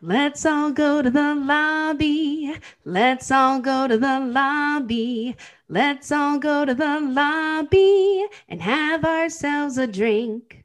Let's all go to the lobby. Let's all go to the lobby. Let's all go to the lobby and have ourselves a drink.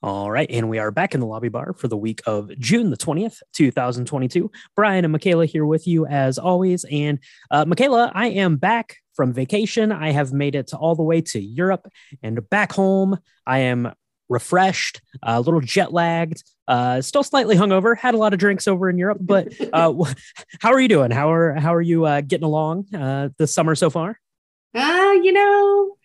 All right, and we are back in the lobby bar for the week of June the 20th, 2022. Brian and Michaela here with you as always. And uh, Michaela, I am back from vacation. I have made it all the way to Europe and back home. I am refreshed, a little jet lagged, uh, still slightly hungover. Had a lot of drinks over in Europe, but uh, how are you doing? How are how are you uh, getting along uh, this summer so far? Ah, you know,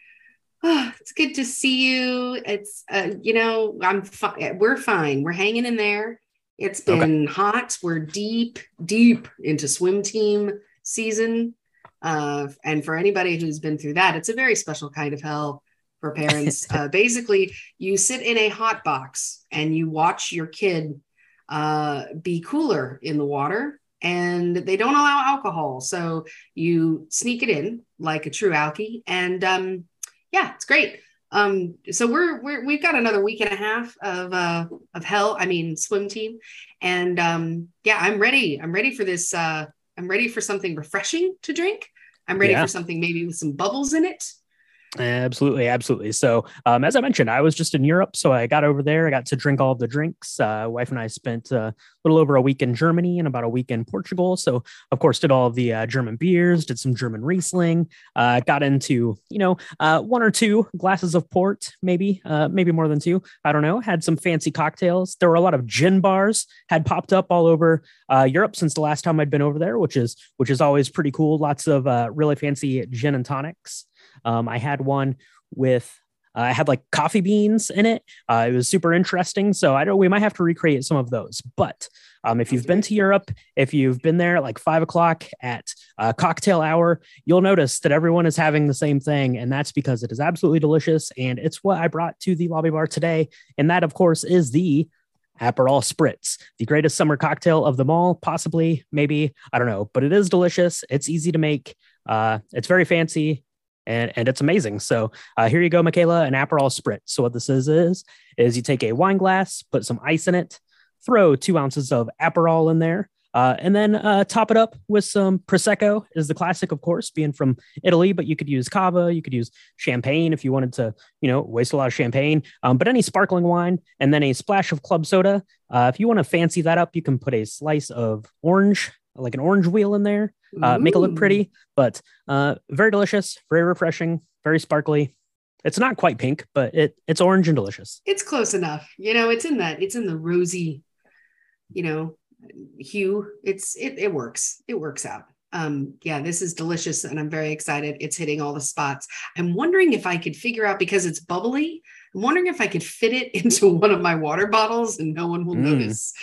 oh, it's good to see you. It's uh, you know, I'm fine. We're fine. We're hanging in there. It's been okay. hot. We're deep, deep into swim team season. Uh, and for anybody who's been through that, it's a very special kind of hell for parents. uh, basically, you sit in a hot box and you watch your kid uh, be cooler in the water and they don't allow alcohol. So you sneak it in like a true alkie. And um, yeah, it's great. Um, so we're, we're we've got another week and a half of uh, of hell. I mean, swim team, and um, yeah, I'm ready. I'm ready for this. Uh, I'm ready for something refreshing to drink. I'm ready yeah. for something maybe with some bubbles in it. Absolutely, absolutely. So, um, as I mentioned, I was just in Europe, so I got over there. I got to drink all the drinks. Uh, wife and I spent uh, a little over a week in Germany and about a week in Portugal. So, of course, did all the uh, German beers, did some German Riesling, uh, got into you know uh, one or two glasses of port, maybe uh, maybe more than two. I don't know. Had some fancy cocktails. There were a lot of gin bars had popped up all over Europe since the last time I'd been over there, which is which is always pretty cool. Lots of really fancy gin and tonics. Um, I had one with uh, I had like coffee beans in it. Uh, it was super interesting. So I don't. We might have to recreate some of those. But um, if you've been to Europe, if you've been there at like five o'clock at uh, cocktail hour, you'll notice that everyone is having the same thing, and that's because it is absolutely delicious. And it's what I brought to the lobby bar today, and that, of course, is the Aperol Spritz, the greatest summer cocktail of them all, possibly, maybe, I don't know, but it is delicious. It's easy to make. Uh, it's very fancy and and it's amazing. So uh, here you go, Michaela, an Aperol Spritz. So what this is is is you take a wine glass, put some ice in it, throw two ounces of Aperol in there, uh, and then uh, top it up with some prosecco. Is the classic, of course, being from Italy, but you could use cava, you could use champagne if you wanted to, you know, waste a lot of champagne. Um, but any sparkling wine, and then a splash of club soda. Uh, if you want to fancy that up, you can put a slice of orange, like an orange wheel in there uh, make it look pretty, but uh, very delicious, very refreshing, very sparkly. It's not quite pink, but it it's orange and delicious. It's close enough. You know, it's in that it's in the rosy, you know, hue. It's it it works. It works out. Um, yeah, this is delicious and I'm very excited. It's hitting all the spots. I'm wondering if I could figure out because it's bubbly. I'm wondering if I could fit it into one of my water bottles and no one will mm. notice.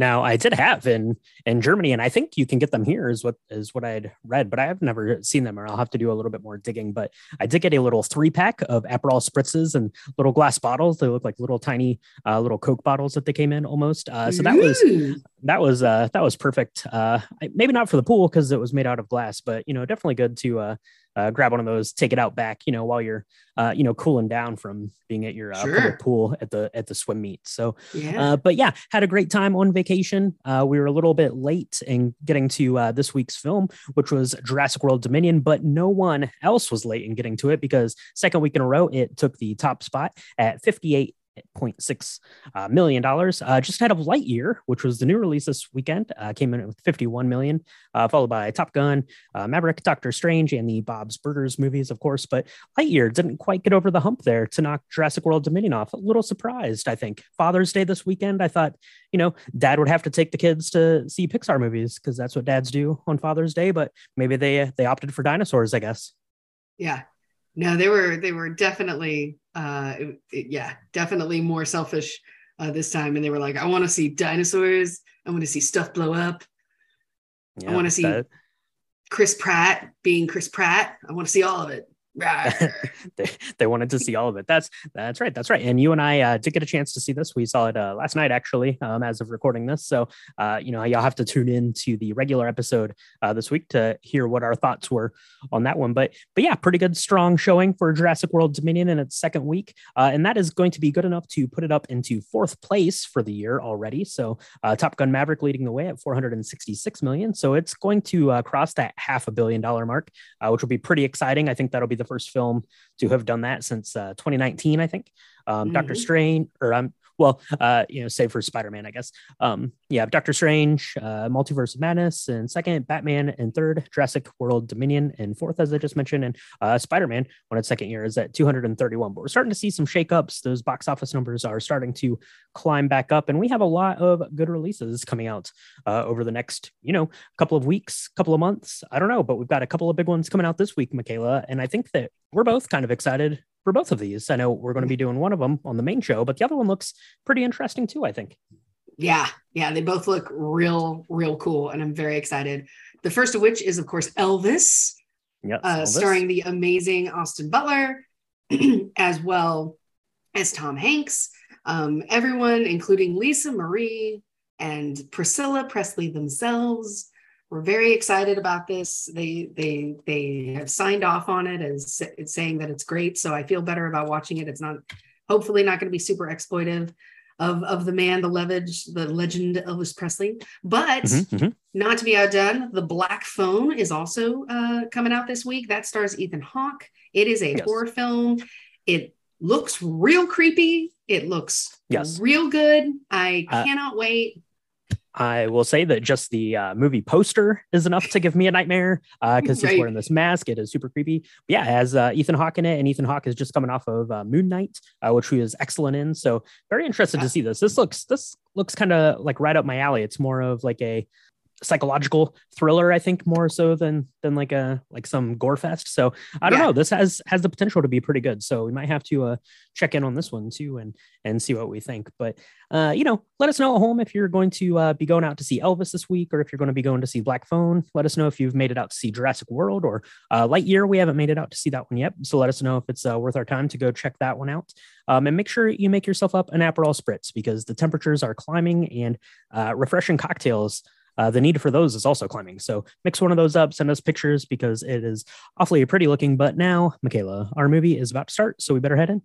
Now I did have in in Germany, and I think you can get them here is what is what I'd read, but I have never seen them, or I'll have to do a little bit more digging. But I did get a little three pack of Aperol spritzes and little glass bottles. They look like little tiny uh, little Coke bottles that they came in almost. Uh, so that was that was uh, that was perfect. Uh, maybe not for the pool because it was made out of glass, but you know definitely good to uh, uh, grab one of those, take it out back, you know, while you're, uh, you know, cooling down from being at your uh, sure. pool at the at the swim meet. So, yeah. Uh, but yeah, had a great time on vacation. Uh, we were a little bit late in getting to uh, this week's film, which was Jurassic World Dominion, but no one else was late in getting to it because second week in a row it took the top spot at 58 $0.6 uh, million dollars. Uh, just ahead of Lightyear, which was the new release this weekend, uh, came in with 51 million, uh, followed by Top Gun, uh, Maverick, Doctor Strange, and the Bob's Burgers movies, of course. But Lightyear didn't quite get over the hump there to knock Jurassic World Dominion off. A little surprised, I think. Father's Day this weekend, I thought, you know, Dad would have to take the kids to see Pixar movies because that's what dads do on Father's Day. But maybe they they opted for dinosaurs, I guess. Yeah, no, they were they were definitely uh, it, it, yeah, definitely more selfish uh, this time, and they were like, "I want to see dinosaurs. I want to see stuff blow up. Yeah, I want to see that- Chris Pratt being Chris Pratt. I want to see all of it." They, they wanted to see all of it. That's that's right. That's right. And you and I uh, did get a chance to see this. We saw it uh, last night, actually, um, as of recording this. So, uh, you know, y'all have to tune in to the regular episode uh, this week to hear what our thoughts were on that one. But, but yeah, pretty good, strong showing for Jurassic World Dominion in its second week, uh, and that is going to be good enough to put it up into fourth place for the year already. So, uh, Top Gun Maverick leading the way at 466 million. So it's going to cross that half a billion dollar mark, which will be pretty exciting. I think that'll be the first film to have done that since uh, 2019, I think. Um, Doctor Mhm. Strange, or um, well, uh, you know, save for Spider Man, I guess. Um, yeah, Doctor Strange, uh, Multiverse of Madness, and second, Batman, and third, Jurassic World Dominion, and fourth, as I just mentioned, and uh, Spider Man on its second year is at 231. But we're starting to see some shakeups. Those box office numbers are starting to climb back up, and we have a lot of good releases coming out uh, over the next, you know, couple of weeks, couple of months. I don't know, but we've got a couple of big ones coming out this week, Michaela, and I think that we're both kind of excited for both of these. I know we're going to be doing one of them on the main show, but the other one looks pretty interesting too. I think. Yeah, yeah, they both look real, real cool, and I'm very excited. The first of which is, of course, Elvis, Yes, uh, Elvis. starring the amazing Austin Butler, as well as Tom Hanks. Um, everyone, including Lisa Marie and Priscilla Presley themselves, were very excited about this. They they they have signed off on it as sa- saying that it's great. So I feel better about watching it. It's not hopefully not going to be super exploitive of of the man, the leverage, the legend of Elvis Presley, but Mhm, mhm. not to be outdone, The Black Phone is also uh, coming out this week. That stars Ethan Hawke. It is a Yes. horror film. It looks real creepy. It looks Yes. real good. I Uh, cannot wait. I will say that just the uh, movie poster is enough to give me a nightmare because Right. he's wearing this mask. It is super creepy. But yeah, it has uh, Ethan Hawke in it, and Ethan Hawke is just coming off of uh, Moon Knight, uh, which he was excellent in. So very interested to see this. This looks this looks kind of like right up my alley. It's more of like a psychological thriller, I think, more so than than like a like some gore fest. So I don't Yeah. know. This has has the potential to be pretty good. So we might have to uh, check in on this one too and and see what we think. But uh, you know, let us know at home if you're going to uh, be going out to see Elvis this week, or if you're going to be going to see Black Phone. Let us know if you've made it out to see Jurassic World or uh, Lightyear. We haven't made it out to see that one yet, so let us know if it's uh, worth our time to go check that one out. Um, and make sure you make yourself up an Aperol spritz because the temperatures are climbing and uh, refreshing cocktails. Uh, the need for those is also climbing. So mix one of those up, send us pictures because it is awfully pretty looking. But now, Michaela, our movie is about to start, so we better head in.